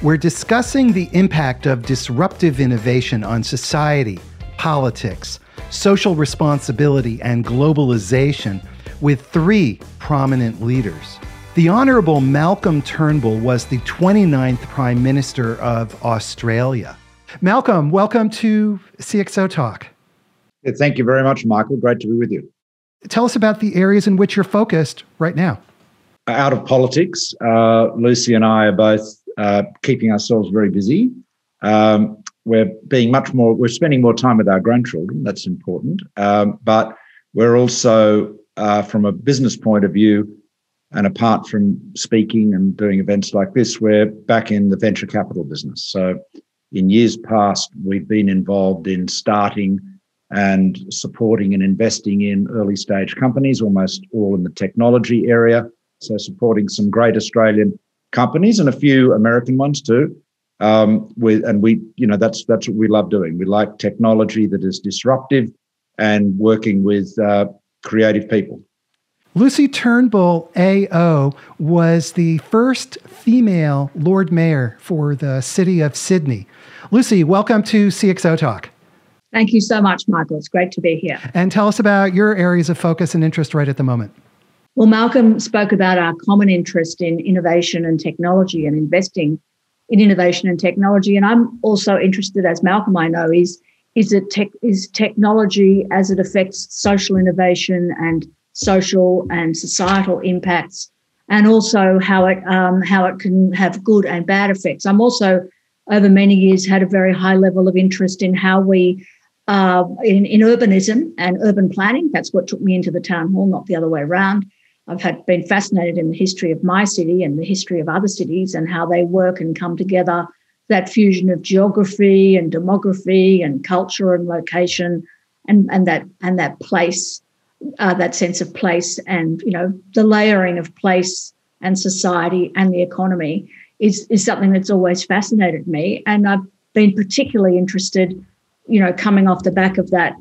we're discussing the impact of disruptive innovation on society, politics, social responsibility, and globalization with three prominent leaders. The Honourable Malcolm Turnbull was the 29th Prime Minister of Australia. Malcolm, welcome to CXO Talk. Thank you very much, Michael. Great to be with you. Tell us about the areas in which you're focused right now. Out of politics, uh, Lucy and I are both uh, keeping ourselves very busy. Um, we're being much more, we're spending more time with our grandchildren. That's important. Um, but we're also, uh, from a business point of view, and apart from speaking and doing events like this, we're back in the venture capital business. So, in years past, we've been involved in starting and supporting and investing in early stage companies, almost all in the technology area. So, supporting some great Australian companies and a few American ones too. Um, with and we, you know, that's that's what we love doing. We like technology that is disruptive and working with uh, creative people. Lucy Turnbull AO was the first female Lord Mayor for the city of Sydney. Lucy, welcome to CXO Talk. Thank you so much, Michael. It's great to be here. And tell us about your areas of focus and interest right at the moment. Well, Malcolm spoke about our common interest in innovation and technology and investing in innovation and technology. And I'm also interested, as Malcolm I know, is is it tech is technology as it affects social innovation and social and societal impacts, and also how it um, how it can have good and bad effects. I'm also over many years had a very high level of interest in how we uh, in, in urbanism and urban planning. That's what took me into the town hall, not the other way around. I've had been fascinated in the history of my city and the history of other cities and how they work and come together. That fusion of geography and demography and culture and location, and and that and that place, uh, that sense of place, and you know the layering of place and society and the economy is is something that's always fascinated me, and I've been particularly interested, you know, coming off the back of that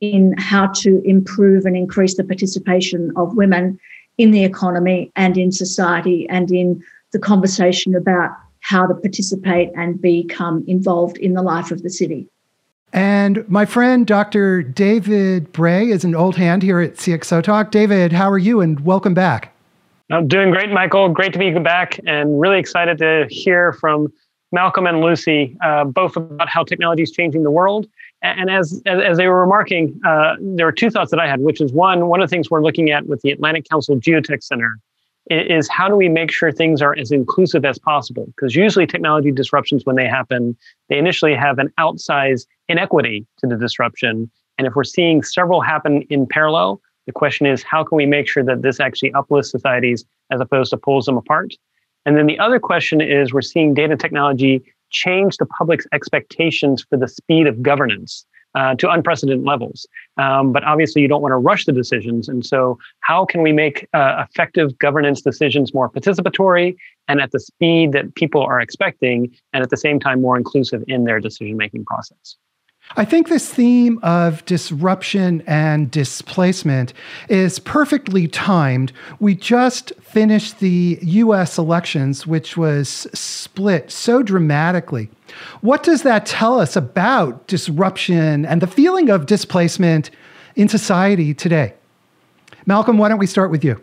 in how to improve and increase the participation of women in the economy and in society and in the conversation about how to participate and become involved in the life of the city. And my friend Dr. David Bray is an old hand here at CXO Talk. David, how are you? And welcome back. I'm doing great, Michael. Great to be back and really excited to hear from Malcolm and Lucy, uh, both about how technology is changing the world and as, as, as they were remarking, uh, there were two thoughts that I had, which is one, one of the things we're looking at with the Atlantic Council Geotech Center is how do we make sure things are as inclusive as possible? Because usually technology disruptions, when they happen, they initially have an outsized inequity to the disruption. And if we're seeing several happen in parallel, the question is how can we make sure that this actually uplifts societies as opposed to pulls them apart? And then the other question is we're seeing data technology change the public's expectations for the speed of governance uh, to unprecedented levels. Um, but obviously, you don't want to rush the decisions. And so, how can we make uh, effective governance decisions more participatory and at the speed that people are expecting, and at the same time, more inclusive in their decision making process? I think this theme of disruption and displacement is perfectly timed. We just finished the US elections, which was split so dramatically. What does that tell us about disruption and the feeling of displacement in society today? Malcolm, why don't we start with you?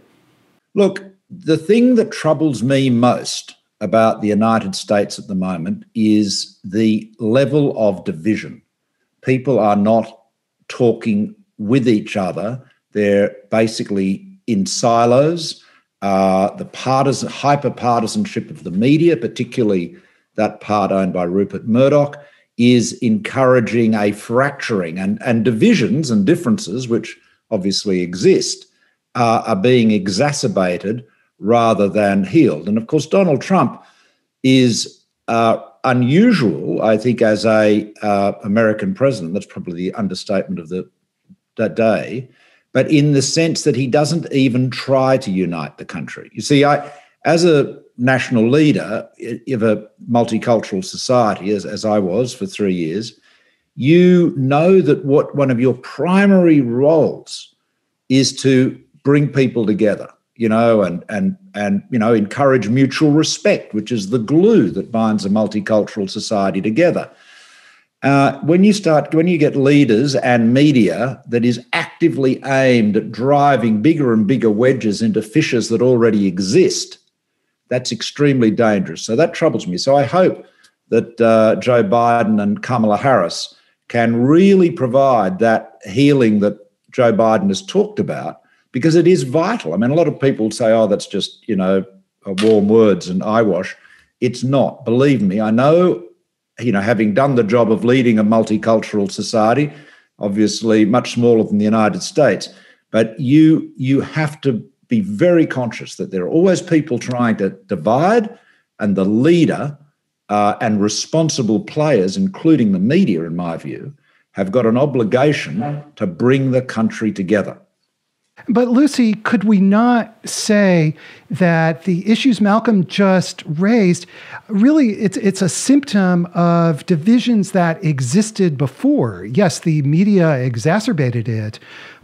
Look, the thing that troubles me most about the United States at the moment is the level of division people are not talking with each other. They're basically in silos. Uh, the partisan, hyper partisanship of the media, particularly that part owned by Rupert Murdoch, is encouraging a fracturing and, and divisions and differences, which obviously exist, uh, are being exacerbated rather than healed. And of course, Donald Trump is uh, unusual, I think, as a uh, American president. That's probably the understatement of the that day. But in the sense that he doesn't even try to unite the country. You see, I, as a national leader of a multicultural society, as, as I was for three years, you know that what one of your primary roles is to bring people together. You know, and and and you know, encourage mutual respect, which is the glue that binds a multicultural society together. Uh, when you start, when you get leaders and media that is actively aimed at driving bigger and bigger wedges into fissures that already exist, that's extremely dangerous. So that troubles me. So I hope that uh, Joe Biden and Kamala Harris can really provide that healing that Joe Biden has talked about because it is vital. I mean, a lot of people say, oh, that's just, you know, warm words and eyewash. It's not. Believe me, I know, you know, having done the job of leading a multicultural society, obviously much smaller than the United States, but you you have to be very conscious that there are always people trying to divide, and the leader uh, and responsible players, including the media, in my view, have got an obligation to bring the country together. But Lucy, could we not say that the issues Malcolm just raised really it's it's a symptom of divisions that existed before? Yes, the media exacerbated it,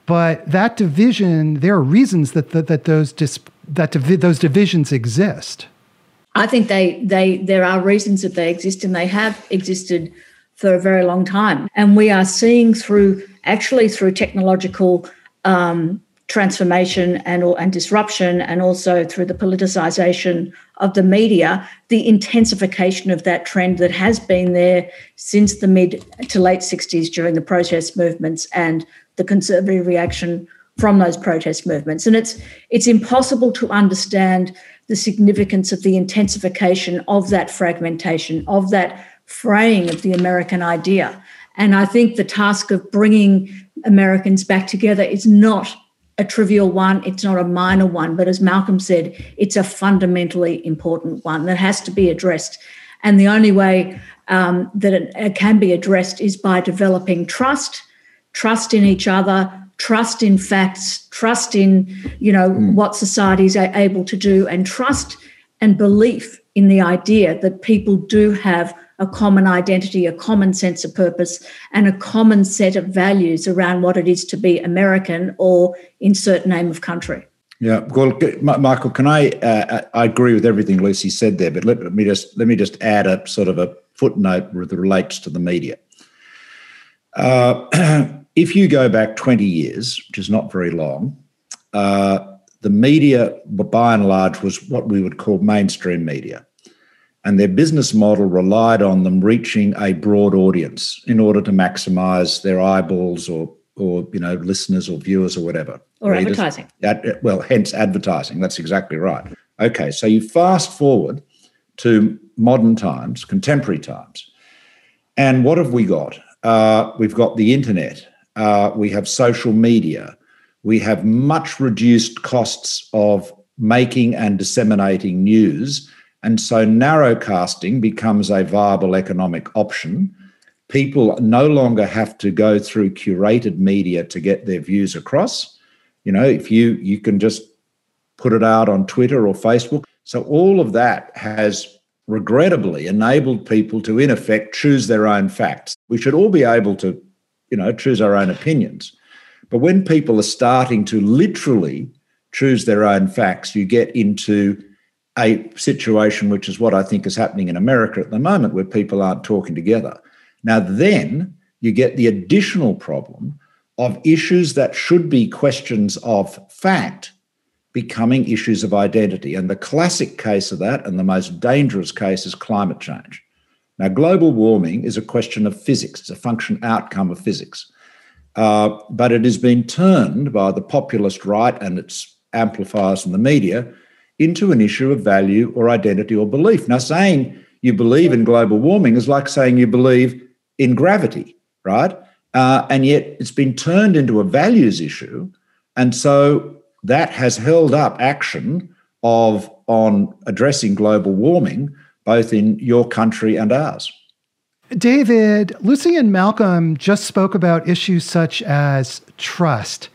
but that division there are reasons that that, that those dis, that divi- those divisions exist. I think they they there are reasons that they exist and they have existed for a very long time. And we are seeing through actually through technological um, transformation and and disruption, and also through the politicization of the media, the intensification of that trend that has been there since the mid to late 60s during the protest movements and the conservative reaction from those protest movements. And it's it's impossible to understand the significance of the intensification of that fragmentation, of that fraying of the American idea. And I think the task of bringing Americans back together is not a trivial one, it's not a minor one, but as Malcolm said, it's a fundamentally important one that has to be addressed. And the only way um, that it can be addressed is by developing trust, trust in each other, trust in facts, trust in you know mm. what societies are able to do, and trust and belief in the idea that people do have a common identity, a common sense of purpose, and a common set of values around what it is to be American or insert name of country. Yeah, well, Michael, can I? Uh, I agree with everything Lucy said there, but let me just let me just add a sort of a footnote that relates to the media. Uh, if you go back 20 years, which is not very long, uh, the media, by and large, was what we would call mainstream media. And their business model relied on them reaching a broad audience in order to maximize their eyeballs or, or you know, listeners or viewers or whatever. Or Readers. advertising. Ad, well, hence advertising. That's exactly right. Okay, so you fast forward to modern times, contemporary times. And what have we got? Uh, we've got the internet uh, we have social media, we have much reduced costs of making and disseminating news. And so narrowcasting becomes a viable economic option. People no longer have to go through curated media to get their views across. You know, if you you can just put it out on Twitter or Facebook. So all of that has regrettably enabled people to in effect choose their own facts. We should all be able to you know, choose our own opinions. But when people are starting to literally choose their own facts, you get into a situation which is what I think is happening in America at the moment, where people aren't talking together. Now, then you get the additional problem of issues that should be questions of fact becoming issues of identity. And the classic case of that, and the most dangerous case, is climate change. Now, global warming is a question of physics, it's a function outcome of physics. Uh, but it has been turned by the populist right and its amplifiers in the media into an issue of value or identity or belief. Now, saying you believe in global warming is like saying you believe in gravity, right? Uh, and yet it's been turned into a values issue. And so that has held up action of on addressing global warming both in your country and ours. David, Lucy and Malcolm just spoke about issues such as trust.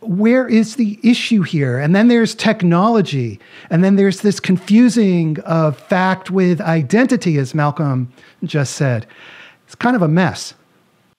Where is the issue here? And then there's technology. And then there's this confusing of fact with identity, as Malcolm just said. It's kind of a mess.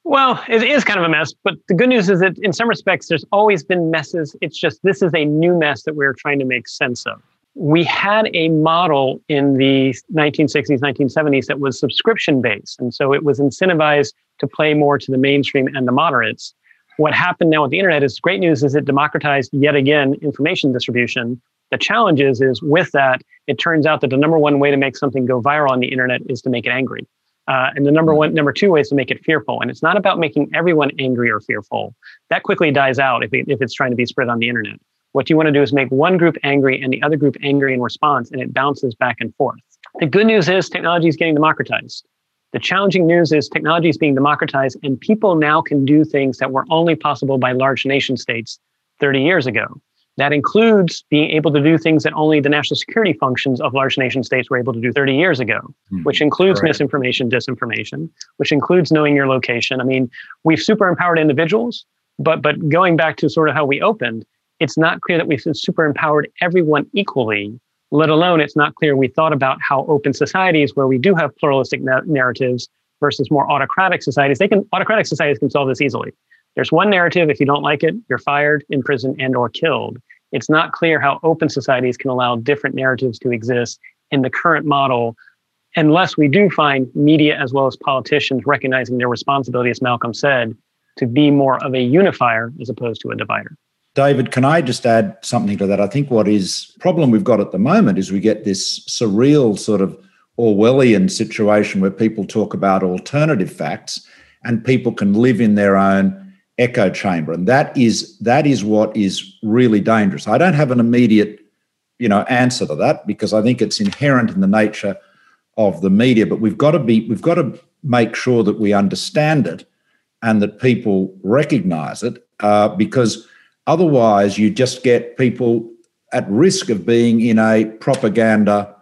Well, it is kind of a mess, but the good news is that in some respects, there's always been messes. It's just this is a new mess that we're trying to make sense of. We had a model in the 1960s, 1970s that was subscription based. And so it was incentivized to play more to the mainstream and the moderates. What happened now with the internet is great news is it democratized yet again information distribution. The challenge is, is with that, it turns out that the number one way to make something go viral on the internet is to make it angry. Uh, and the number one, number two way is to make it fearful. And it's not about making everyone angry or fearful. That quickly dies out if, it, if it's trying to be spread on the internet. What you want to do is make one group angry and the other group angry in response, and it bounces back and forth. The good news is technology is getting democratized. The challenging news is technology is being democratized, and people now can do things that were only possible by large nation states 30 years ago. That includes being able to do things that only the national security functions of large nation states were able to do 30 years ago, mm, which includes correct. misinformation, disinformation, which includes knowing your location. I mean, we've super empowered individuals, but but going back to sort of how we opened, it's not clear that we've super empowered everyone equally let alone it's not clear we thought about how open societies where we do have pluralistic na- narratives versus more autocratic societies they can autocratic societies can solve this easily. There's one narrative if you don't like it you're fired imprisoned and or killed. It's not clear how open societies can allow different narratives to exist in the current model unless we do find media as well as politicians recognizing their responsibility as malcolm said to be more of a unifier as opposed to a divider David, can I just add something to that? I think what is problem we've got at the moment is we get this surreal sort of Orwellian situation where people talk about alternative facts and people can live in their own echo chamber and that is that is what is really dangerous. I don't have an immediate you know answer to that because I think it's inherent in the nature of the media but we've got to be we've got to make sure that we understand it and that people recognize it uh, because Otherwise, you just get people at risk of being in a propaganda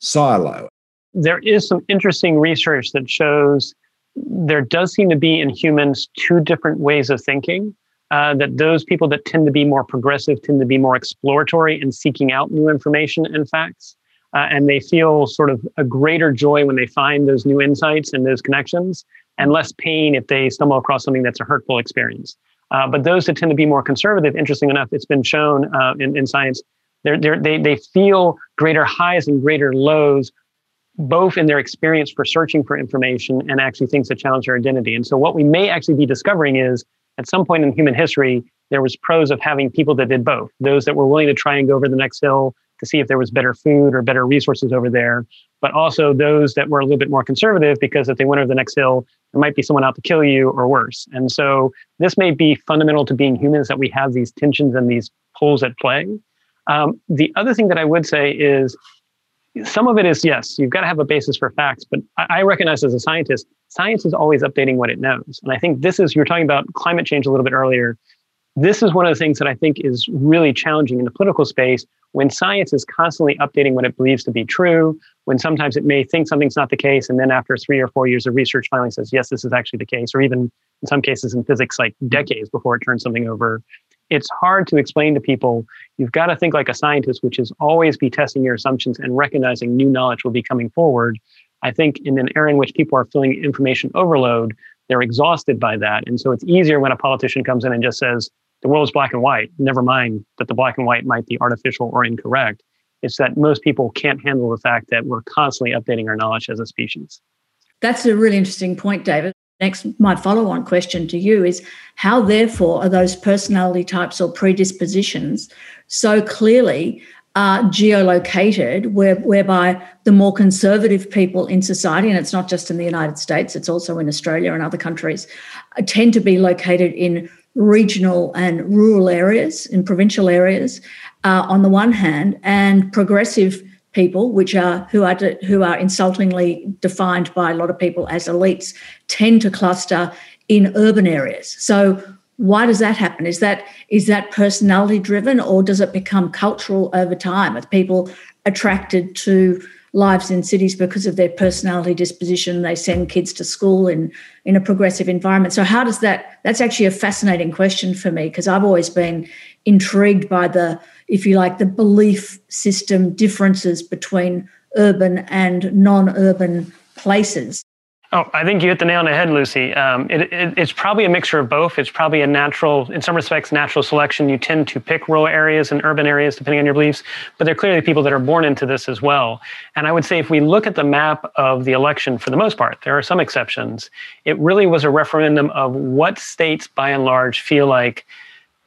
silo. There is some interesting research that shows there does seem to be in humans two different ways of thinking. Uh, that those people that tend to be more progressive tend to be more exploratory and seeking out new information and facts. Uh, and they feel sort of a greater joy when they find those new insights and those connections, and less pain if they stumble across something that's a hurtful experience. Uh, but those that tend to be more conservative, interesting enough, it's been shown uh, in, in science, they're, they're, they they feel greater highs and greater lows, both in their experience for searching for information and actually things that challenge their identity. And so, what we may actually be discovering is at some point in human history, there was pros of having people that did both those that were willing to try and go over the next hill to see if there was better food or better resources over there, but also those that were a little bit more conservative because if they went over the next hill, there might be someone out to kill you or worse. And so this may be fundamental to being humans that we have these tensions and these pulls at play. Um, the other thing that I would say is some of it is yes, you've got to have a basis for facts, but I, I recognize as a scientist, science is always updating what it knows. And I think this is, you were talking about climate change a little bit earlier this is one of the things that I think is really challenging in the political space when science is constantly updating what it believes to be true, when sometimes it may think something's not the case, and then after three or four years of research finally says, yes, this is actually the case, or even in some cases in physics, like mm-hmm. decades before it turns something over. It's hard to explain to people. You've got to think like a scientist, which is always be testing your assumptions and recognizing new knowledge will be coming forward. I think in an era in which people are feeling information overload, they're exhausted by that. And so it's easier when a politician comes in and just says, the world is black and white. Never mind that the black and white might be artificial or incorrect. It's that most people can't handle the fact that we're constantly updating our knowledge as a species. That's a really interesting point, David. Next, my follow on question to you is how, therefore, are those personality types or predispositions so clearly uh, geolocated, where, whereby the more conservative people in society, and it's not just in the United States, it's also in Australia and other countries, uh, tend to be located in regional and rural areas, in provincial areas, uh, on the one hand, and progressive people, which are who are de- who are insultingly defined by a lot of people as elites, tend to cluster in urban areas. So why does that happen? Is that is that personality driven, or does it become cultural over time? Are people attracted to lives in cities because of their personality disposition. They send kids to school in, in a progressive environment. So, how does that? That's actually a fascinating question for me because I've always been intrigued by the, if you like, the belief system differences between urban and non urban places. Oh, I think you hit the nail on the head, Lucy. Um, it, it, it's probably a mixture of both. It's probably a natural, in some respects, natural selection. You tend to pick rural areas and urban areas depending on your beliefs, but there are clearly people that are born into this as well. And I would say if we look at the map of the election, for the most part, there are some exceptions. It really was a referendum of what states, by and large, feel like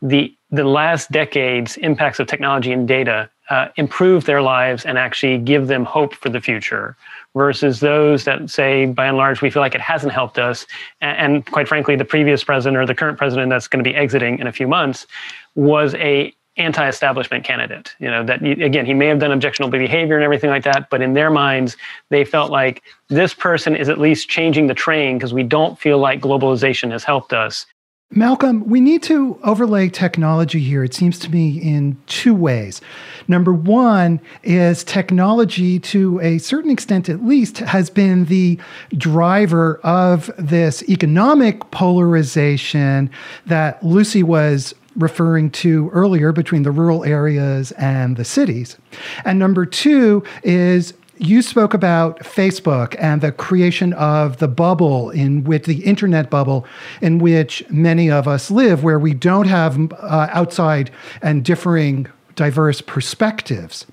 the the last decade's impacts of technology and data uh, improve their lives and actually give them hope for the future versus those that say, by and large, we feel like it hasn't helped us. And, and quite frankly, the previous president or the current president that's going to be exiting in a few months was a anti-establishment candidate you know that again he may have done objectionable behavior and everything like that but in their minds they felt like this person is at least changing the train because we don't feel like globalization has helped us Malcolm, we need to overlay technology here, it seems to me, in two ways. Number one is technology, to a certain extent at least, has been the driver of this economic polarization that Lucy was referring to earlier between the rural areas and the cities. And number two is you spoke about Facebook and the creation of the bubble in which the internet bubble in which many of us live, where we don't have uh, outside and differing diverse perspectives.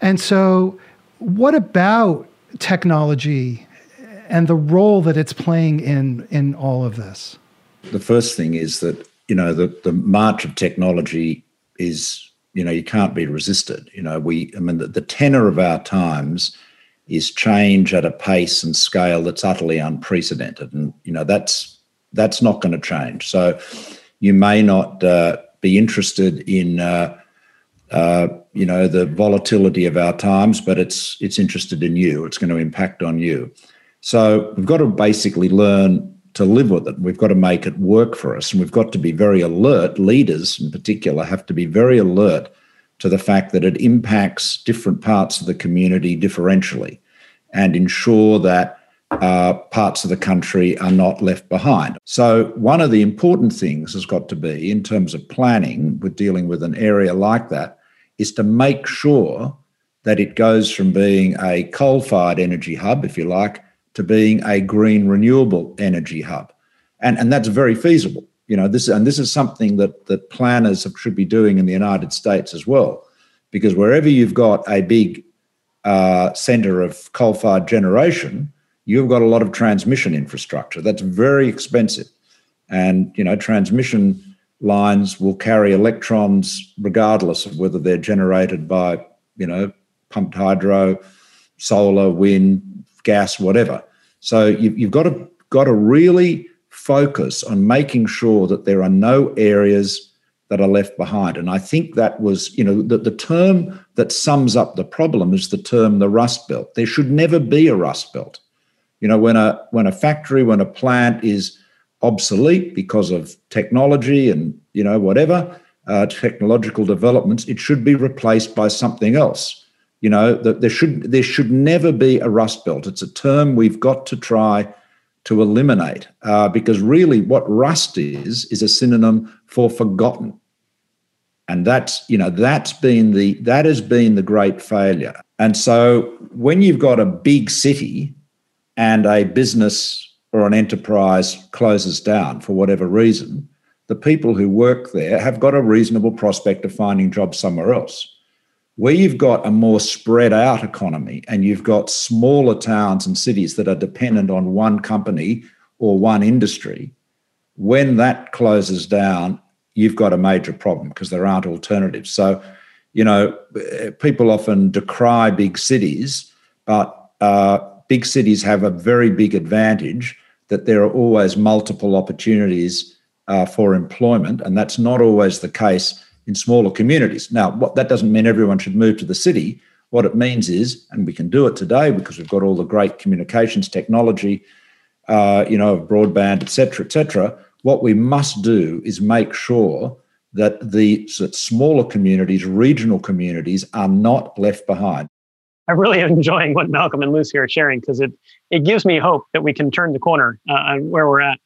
And so, what about technology and the role that it's playing in in all of this? The first thing is that you know the the march of technology is you know you can't be resisted. You know we I mean the, the tenor of our times is change at a pace and scale that's utterly unprecedented, and you know that's that's not going to change. So you may not uh, be interested in uh, uh, you know the volatility of our times, but it's it's interested in you. It's going to impact on you. So we've got to basically learn to live with it. We've got to make it work for us, and we've got to be very alert. Leaders, in particular, have to be very alert to the fact that it impacts different parts of the community differentially and ensure that uh, parts of the country are not left behind. So, one of the important things has got to be in terms of planning with dealing with an area like that is to make sure that it goes from being a coal fired energy hub, if you like, to being a green renewable energy hub. And, and that's very feasible. You know, this and this is something that that planners should be doing in the United States as well, because wherever you've got a big uh, center of coal-fired generation, you've got a lot of transmission infrastructure. That's very expensive, and you know, transmission lines will carry electrons regardless of whether they're generated by you know pumped hydro, solar, wind, gas, whatever. So you've, you've got to got to really focus on making sure that there are no areas that are left behind. And I think that was, you know, the, the term that sums up the problem is the term the rust belt. There should never be a rust belt. You know, when a when a factory, when a plant is obsolete because of technology and you know whatever uh, technological developments, it should be replaced by something else. You know that there should there should never be a rust belt. It's a term we've got to try to eliminate uh, because really what rust is is a synonym for forgotten. And that's you know that's been the that has been the great failure. And so when you've got a big city and a business or an enterprise closes down for whatever reason the people who work there have got a reasonable prospect of finding jobs somewhere else where you've got a more spread out economy and you've got smaller towns and cities that are dependent on one company or one industry, when that closes down, you've got a major problem because there aren't alternatives. So, you know, people often decry big cities, but uh, big cities have a very big advantage that there are always multiple opportunities uh, for employment, and that's not always the case in smaller communities. Now, what, that doesn't mean everyone should move to the city. What it means is, and we can do it today because we've got all the great communications technology, uh, you know, broadband, et cetera, et cetera. What we must do is make sure that the that smaller communities, regional communities, are not left behind. I'm really enjoying what Malcolm and Lucy are sharing because it it gives me hope that we can turn the corner uh, on where we're at.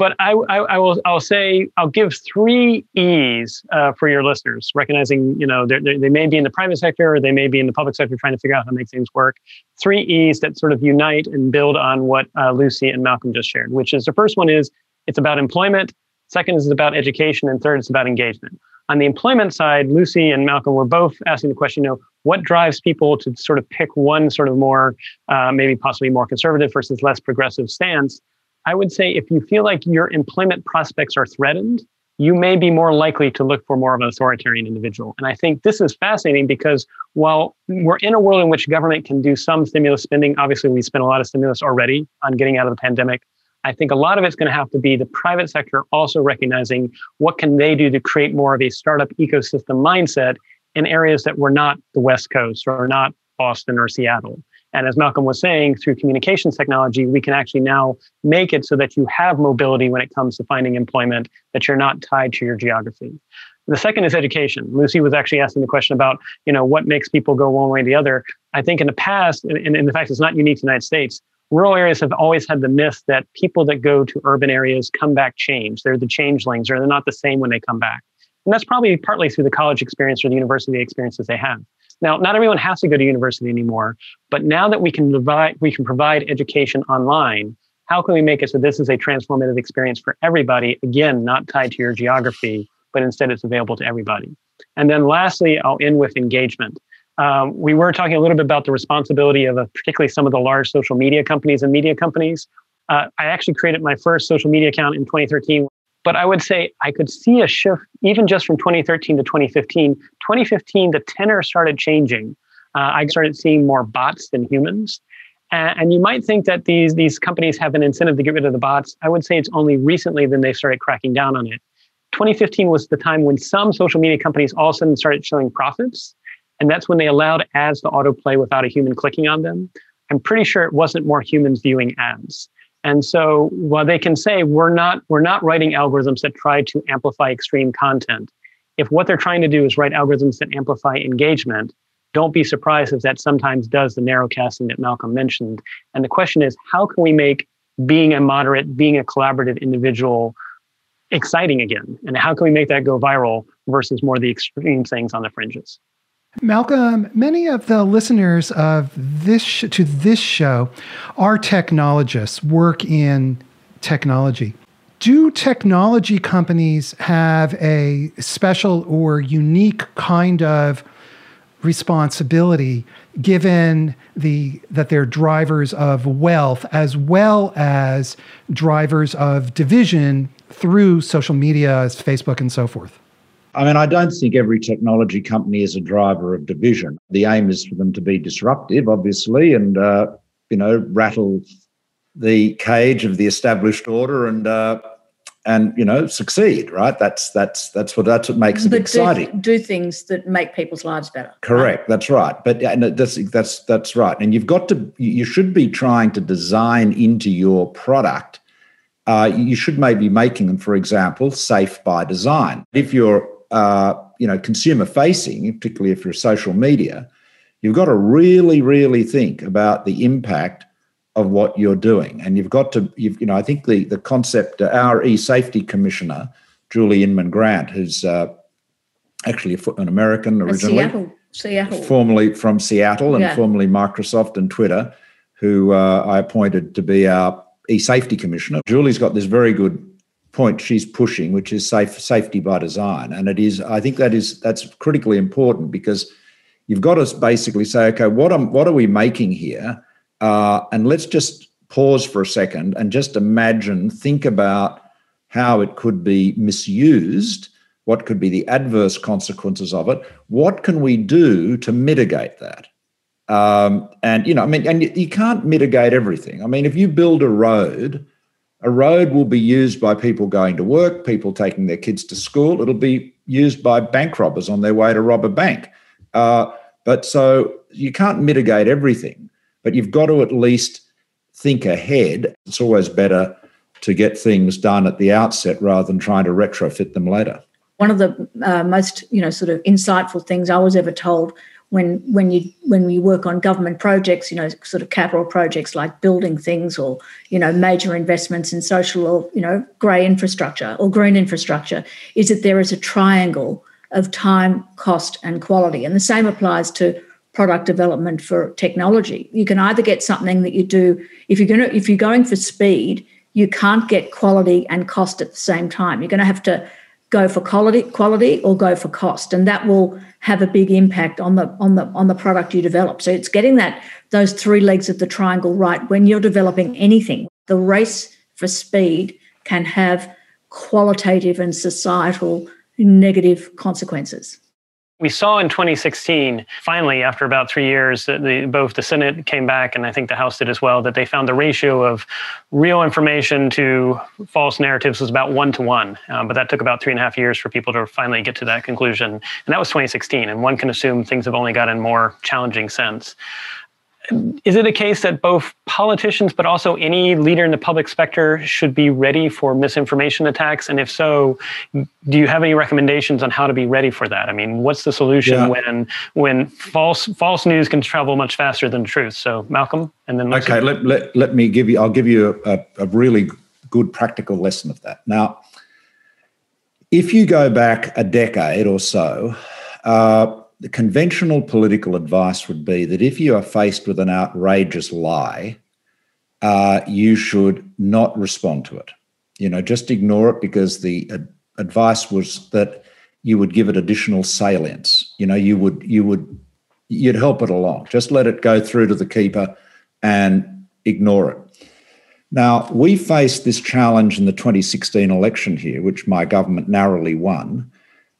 But I, I, I, will I'll say I'll give three E's uh, for your listeners, recognizing you know they're, they're, they may be in the private sector or they may be in the public sector trying to figure out how to make things work. Three E's that sort of unite and build on what uh, Lucy and Malcolm just shared, which is the first one is it's about employment, second is about education, and third is about engagement. On the employment side, Lucy and Malcolm were both asking the question, you know, what drives people to sort of pick one sort of more, uh, maybe possibly more conservative versus less progressive stance? I would say if you feel like your employment prospects are threatened, you may be more likely to look for more of an authoritarian individual. And I think this is fascinating because while we're in a world in which government can do some stimulus spending, obviously we spent a lot of stimulus already on getting out of the pandemic. I think a lot of it's going to have to be the private sector also recognizing what can they do to create more of a startup ecosystem mindset in areas that were not the West Coast or not Boston or Seattle. And as Malcolm was saying, through communications technology, we can actually now make it so that you have mobility when it comes to finding employment, that you're not tied to your geography. The second is education. Lucy was actually asking the question about, you know, what makes people go one way or the other. I think in the past, and, and the fact it's not unique to the United States, rural areas have always had the myth that people that go to urban areas come back changed. They're the changelings, or they're not the same when they come back. And that's probably partly through the college experience or the university experiences they have. Now, not everyone has to go to university anymore, but now that we can provide, we can provide education online, how can we make it so this is a transformative experience for everybody? Again, not tied to your geography, but instead it's available to everybody. And then lastly, I'll end with engagement. Um, we were talking a little bit about the responsibility of uh, particularly some of the large social media companies and media companies. Uh, I actually created my first social media account in 2013 but I would say I could see a shift even just from 2013 to 2015. 2015, the tenor started changing. Uh, I started seeing more bots than humans. And, and, you might think that these, these companies have an incentive to get rid of the bots. I would say it's only recently then they started cracking down on it. 2015 was the time when some social media companies all of a sudden started showing profits. And that's when they allowed ads to autoplay without a human clicking on them. I'm pretty sure it wasn't more humans viewing ads. And so while they can say we're not we're not writing algorithms that try to amplify extreme content, if what they're trying to do is write algorithms that amplify engagement, don't be surprised if that sometimes does the narrowcasting that Malcolm mentioned. And the question is, how can we make being a moderate, being a collaborative individual exciting again? And how can we make that go viral versus more the extreme things on the fringes? Malcolm, many of the listeners of this sh- to this show are technologists, work in technology. Do technology companies have a special or unique kind of responsibility given the that they're drivers of wealth as well as drivers of division through social media Facebook and so forth? I mean, I don't think every technology company is a driver of division. The aim is for them to be disruptive, obviously, and uh, you know, rattle the cage of the established order and uh, and you know succeed. Right? That's that's that's what that's what makes it exciting. Do, do, things that make people's lives better. Correct. Right? That's right. But and that's that's that's right. And you've got to you should be trying to design into your product. Uh, you should maybe making them, for example, safe by design. If you're uh, you know, consumer facing, particularly if you're social media, you've got to really, really think about the impact of what you're doing. And you've got to, you've, you know, I think the, the concept, uh, our e-safety commissioner, Julie Inman Grant, who's uh, actually an American originally, Seattle, Seattle. formerly from Seattle and yeah. formerly Microsoft and Twitter, who uh, I appointed to be our e-safety commissioner. Julie's got this very good point she's pushing, which is safe safety by design, and it is. I think that is that's critically important because you've got to basically say, okay, what am what are we making here, uh, and let's just pause for a second and just imagine, think about how it could be misused. What could be the adverse consequences of it? What can we do to mitigate that? Um, and you know, I mean, and you, you can't mitigate everything. I mean, if you build a road a road will be used by people going to work, people taking their kids to school. It'll be used by bank robbers on their way to rob a bank. Uh, but so you can't mitigate everything, but you've got to at least think ahead. It's always better to get things done at the outset rather than trying to retrofit them later. One of the uh, most, you know, sort of insightful things I was ever told when when you when we work on government projects, you know, sort of capital projects like building things or you know major investments in social or you know grey infrastructure or green infrastructure, is that there is a triangle of time, cost, and quality, and the same applies to product development for technology. You can either get something that you do if you're going if you're going for speed, you can't get quality and cost at the same time. You're going to have to go for quality quality or go for cost and that will have a big impact on the on the on the product you develop. So it's getting that those three legs of the triangle right. When you're developing anything the race for speed can have qualitative and societal negative consequences we saw in 2016, finally, after about three years, that the, both the Senate came back and I think the House did as well, that they found the ratio of real information to false narratives was about one to one. Um, but that took about three and a half years for people to finally get to that conclusion. And that was 2016. And one can assume things have only gotten more challenging since is it a case that both politicians but also any leader in the public sector should be ready for misinformation attacks? And if so do you have any recommendations on how to be ready for that? I mean what's the solution yeah. when when false false news can travel much faster than truth? So malcolm and then okay let, let, let me give you i'll give you a, a really good practical lesson of that. Now if you go back a decade or so uh, the conventional political advice would be that if you are faced with an outrageous lie, uh, you should not respond to it. You know, just ignore it because the ad- advice was that you would give it additional salience. You know, you would you would you'd help it along. Just let it go through to the keeper and ignore it. Now, we faced this challenge in the 2016 election here, which my government narrowly won,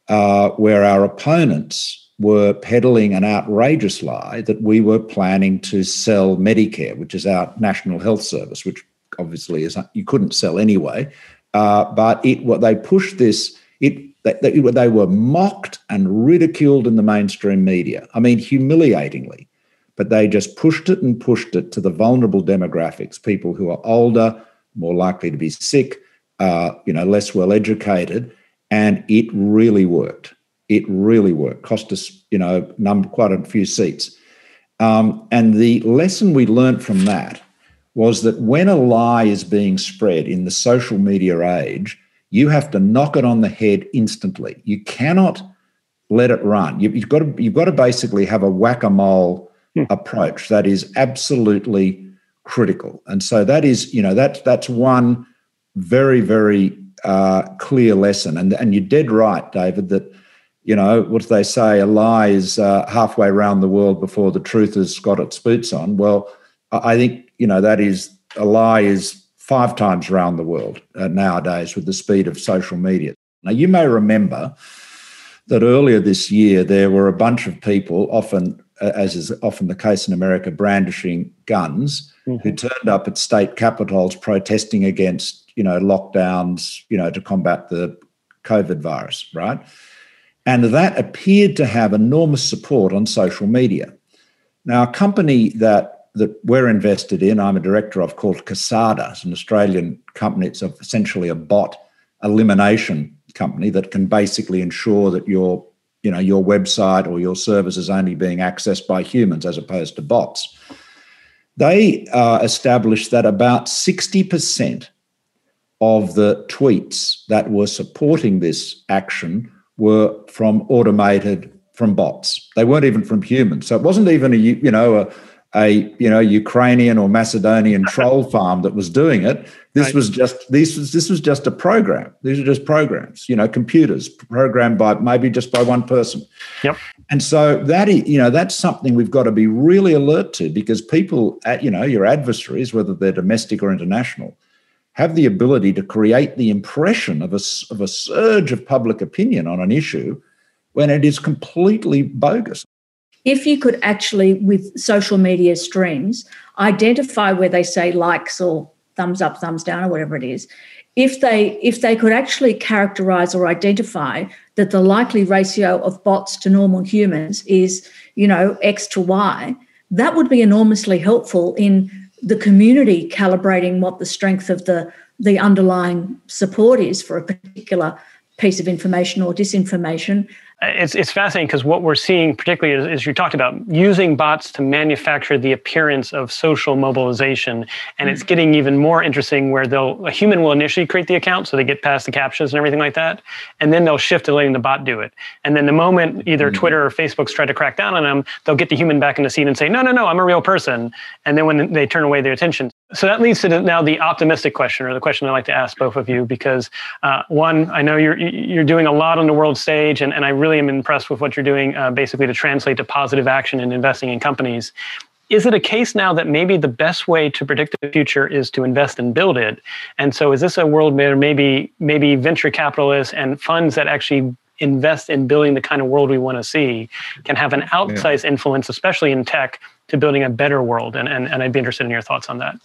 uh, where our opponents were peddling an outrageous lie that we were planning to sell Medicare, which is our national health service, which obviously is you couldn't sell anyway. Uh, but it what they pushed this it they, were mocked and ridiculed in the mainstream media. I mean, humiliatingly. But they just pushed it and pushed it to the vulnerable demographics, people who are older, more likely to be sick, uh, you know, less well educated, and it really worked. It really worked. Cost us, you know, number quite a few seats. Um, and the lesson we learned from that was that when a lie is being spread in the social media age, you have to knock it on the head instantly. You cannot let it run. You, have got to you've got to basically have a whack a mole hmm. approach that is absolutely critical. And so that is, you know, that that's one very very uh, clear lesson. And and you're dead right, David, that you know, what do they say? A lie is uh, halfway around the world before the truth has got its boots on. Well, I think, you know, that is a lie is five times around the world uh, nowadays with the speed of social media. Now, you may remember that earlier this year there were a bunch of people, often, uh, as is often the case in America, brandishing guns, mm-hmm. who turned up at state capitals protesting against, you know, lockdowns, you know, to combat the COVID virus, right? And that appeared to have enormous support on social media. Now, a company that, that we're invested in, I'm a director of called Kasada. It's an Australian company. It's essentially a bot elimination company that can basically ensure that your, you know, your website or your service is only being accessed by humans as opposed to bots. They uh, established that about 60% of the tweets that were supporting this action were from automated from bots. They weren't even from humans. So it wasn't even a you know a, a you know Ukrainian or Macedonian troll farm that was doing it. This right. was just this was this was just a program. These are just programs, you know, computers programmed by maybe just by one person. Yep. And so that you know that's something we've got to be really alert to because people, at, you know, your adversaries, whether they're domestic or international, have the ability to create the impression of a, of a surge of public opinion on an issue when it is completely bogus. If you could actually, with social media streams, identify where they say likes or thumbs up, thumbs down, or whatever it is, if they if they could actually characterize or identify that the likely ratio of bots to normal humans is, you know, X to Y, that would be enormously helpful in the community calibrating what the strength of the the underlying support is for a particular piece of information or disinformation it's it's fascinating because what we're seeing, particularly as, as, you talked about, using bots to manufacture the appearance of social mobilization, and it's getting even more interesting where they'll a human will initially create the account, so they get past the captchas and everything like that, and then they'll shift to letting the bot do it. And then the moment either mm-hmm. Twitter or Facebook's try to crack down on them, they'll get the human back in the scene and say, no, no, no, I'm a real person. And then when they turn away their attention, so that leads to the, now the optimistic question, or the question I like to ask both of you, because uh, one, I know you're you're doing a lot on the world stage, and, and I really am impressed with what you're doing, uh, basically to translate to positive action and investing in companies. Is it a case now that maybe the best way to predict the future is to invest and build it? And so, is this a world where maybe maybe venture capitalists and funds that actually invest in building the kind of world we want to see can have an outsized yeah. influence, especially in tech, to building a better world? And, and and I'd be interested in your thoughts on that.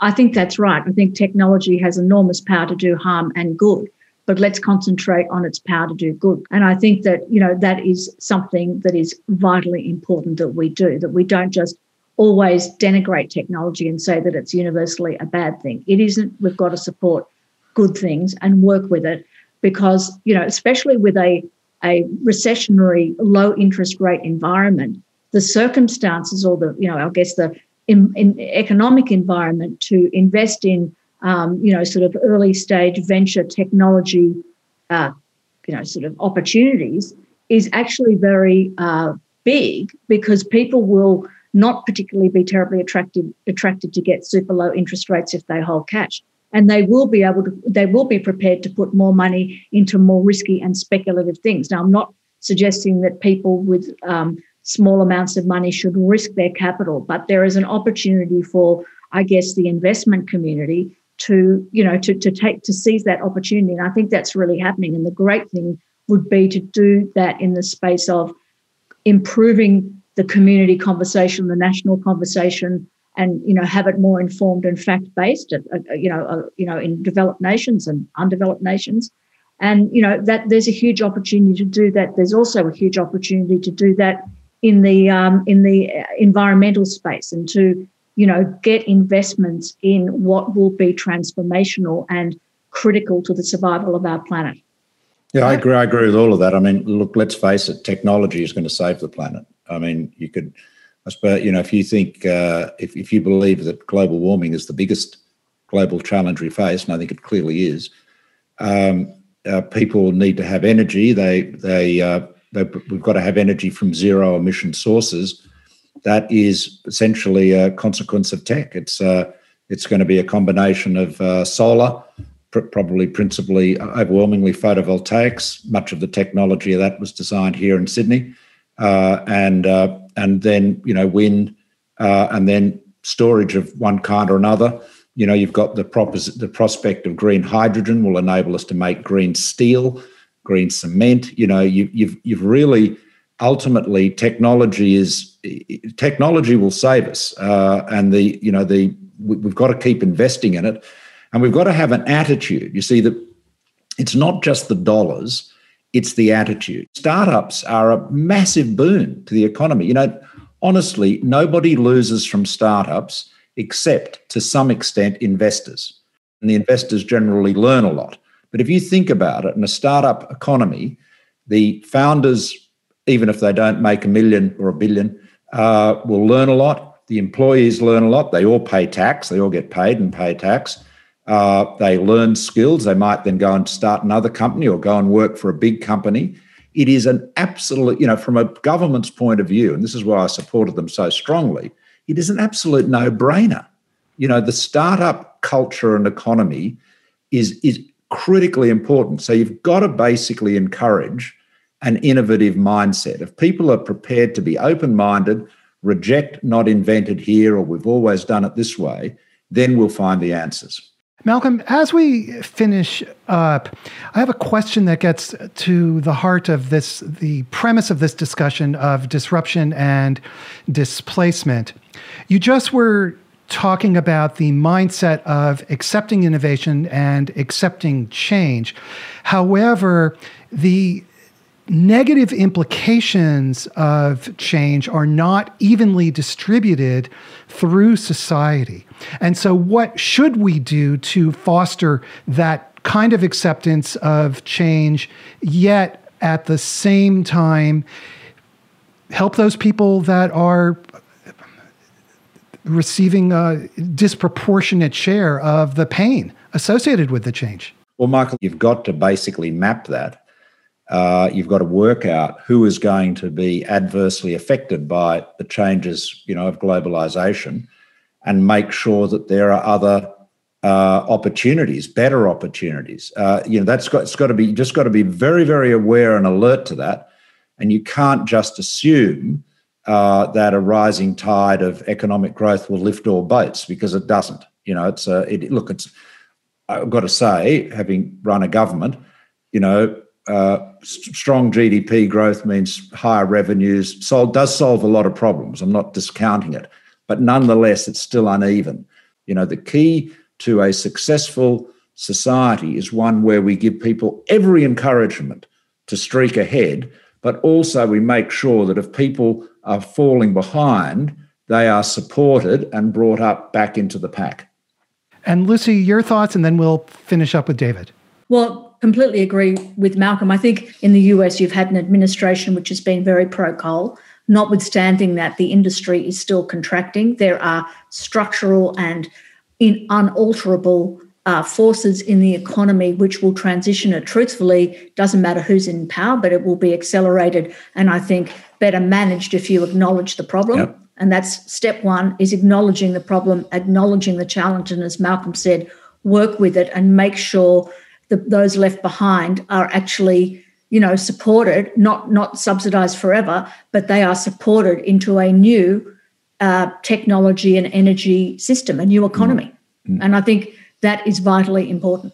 I think that's right. I think technology has enormous power to do harm and good, but let's concentrate on its power to do good. And I think that, you know, that is something that is vitally important that we do, that we don't just always denigrate technology and say that it's universally a bad thing. It isn't. We've got to support good things and work with it because, you know, especially with a, a recessionary low interest rate environment, the circumstances or the, you know, I guess the in, in economic environment to invest in, um, you know, sort of early stage venture technology, uh, you know, sort of opportunities is actually very uh, big because people will not particularly be terribly attracted attracted to get super low interest rates if they hold cash and they will be able to they will be prepared to put more money into more risky and speculative things now i'm not suggesting that people with um, small amounts of money should risk their capital. But there is an opportunity for, I guess, the investment community to, you know, to, to take to seize that opportunity. And I think that's really happening. And the great thing would be to do that in the space of improving the community conversation, the national conversation, and you know have it more informed and fact based. Uh, uh, you know, uh, you know, in developed nations and undeveloped nations, and you know that there's a huge opportunity to do that. There's also a huge opportunity to do that in the um, in the environmental space and to you know get investments in what will be transformational and critical to the survival of our planet. Yeah, I agree. I agree with all of that. I mean, look, let's face it. Technology is going to save the planet. I mean, you could, I suppose, you know, if you think, uh, if if you believe that global warming is the biggest global challenge we face, and I think it clearly is, um, uh, people need to have energy. They they uh, we've got to have energy from zero emission sources. That is essentially a consequence of tech. It's uh, it's going to be a combination of uh, solar, pr- probably principally uh, overwhelmingly photovoltaics. Much of the technology of that was designed here in Sydney, uh, and uh, and then you know wind, uh, and then storage of one kind or another. You know, you've got the, propos- the prospect of green hydrogen will enable us to make green steel green cement. You know, you, you've you've really ultimately technology is technology will save us, uh, and the you know the we've got to keep investing in it, and we've got to have an attitude. You see that it's not just the dollars. It's the attitude. Startups are a massive boon to the economy. You know, honestly, nobody loses from startups except to some extent investors. And the investors generally learn a lot. But if you think about it, in a startup economy, the founders, even if they don't make a million or a billion, uh, will learn a lot. The employees learn a lot. They all pay tax. They all get paid and pay tax. Uh, they learn skills. They might then go and start another company or go and work for a big company. It is an absolute, you know, from a government's point of view, and this is why I supported them so strongly, it is an absolute no brainer. You know, the startup culture and economy is, is critically important. So you've got to basically encourage an innovative mindset. If people are prepared to be open minded, reject not invented here or we've always done it this way, then we'll find the answers. Malcolm, as we finish up, I have a question that gets to the heart of this, the premise of this discussion of disruption and displacement. You just were talking about the mindset of accepting innovation and accepting change. However, the negative implications of change are not evenly distributed through society. And so, what should we do to foster that kind of acceptance of change, yet at the same time help those people that are receiving a disproportionate share of the pain associated with the change? Well, Michael, you've got to basically map that. Uh, you've got to work out who is going to be adversely affected by the changes, you know, of globalization, and make sure that there are other uh, opportunities, better opportunities. Uh, you know, that's got it's got to be just got to be very, very aware and alert to that, and you can't just assume uh, that a rising tide of economic growth will lift all boats because it doesn't. You know, it's a it, look. It's I've got to say, having run a government, you know, uh, strong GDP growth means higher revenues. Solve, does solve a lot of problems. I'm not discounting it, but nonetheless, it's still uneven. You know, the key to a successful society is one where we give people every encouragement to streak ahead, but also we make sure that if people are falling behind, they are supported and brought up back into the pack. And Lucy, your thoughts, and then we'll finish up with David. Well, completely agree with Malcolm. I think in the US, you've had an administration which has been very pro coal, notwithstanding that the industry is still contracting. There are structural and in unalterable uh, forces in the economy which will transition it truthfully doesn't matter who's in power but it will be accelerated and i think better managed if you acknowledge the problem yep. and that's step one is acknowledging the problem acknowledging the challenge and as malcolm said work with it and make sure that those left behind are actually you know supported not not subsidized forever but they are supported into a new uh, technology and energy system, a new economy. Mm. And I think that is vitally important.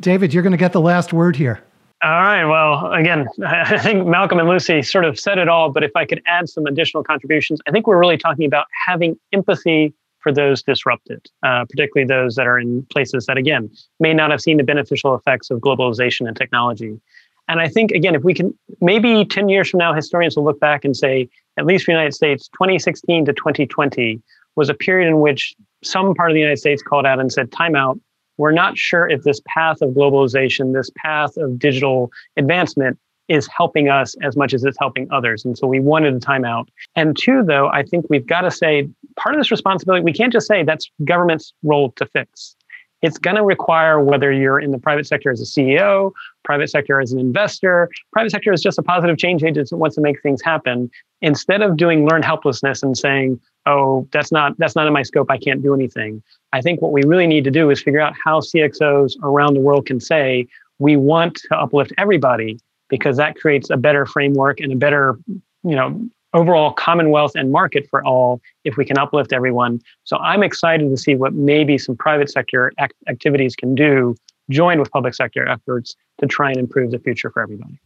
David, you're going to get the last word here. All right. Well, again, I think Malcolm and Lucy sort of said it all, but if I could add some additional contributions, I think we're really talking about having empathy for those disrupted, uh, particularly those that are in places that, again, may not have seen the beneficial effects of globalization and technology. And I think, again, if we can, maybe 10 years from now, historians will look back and say, at least for the United States, 2016 to 2020 was a period in which some part of the United States called out and said, timeout. We're not sure if this path of globalization, this path of digital advancement is helping us as much as it's helping others. And so we wanted a timeout. And two, though, I think we've got to say part of this responsibility, we can't just say that's government's role to fix it's going to require whether you're in the private sector as a CEO, private sector as an investor, private sector is just a positive change agent that wants to make things happen. Instead of doing learned helplessness and saying, "Oh, that's not that's not in my scope. I can't do anything." I think what we really need to do is figure out how CXOs around the world can say, "We want to uplift everybody," because that creates a better framework and a better you know overall commonwealth and market for all if we can uplift everyone. So I'm excited to see what maybe some private sector act- activities can do, joined with public sector efforts to try and improve the future for everybody.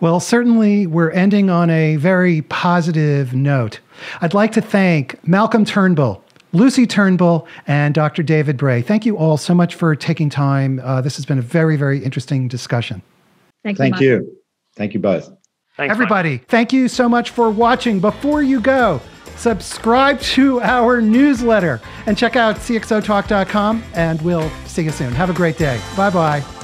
Well, certainly we're ending on a very positive note. I'd like to thank Malcolm Turnbull, Lucy Turnbull, and Dr. David Bray. Thank you all so much for taking time. Uh, this has been a very, very interesting discussion. Thank you. Thank you. Thank you both. Thanks, Everybody, Mike. thank you so much for watching. Before you go, subscribe to our newsletter and check out cxotalk.com, and we'll see you soon. Have a great day. Bye bye.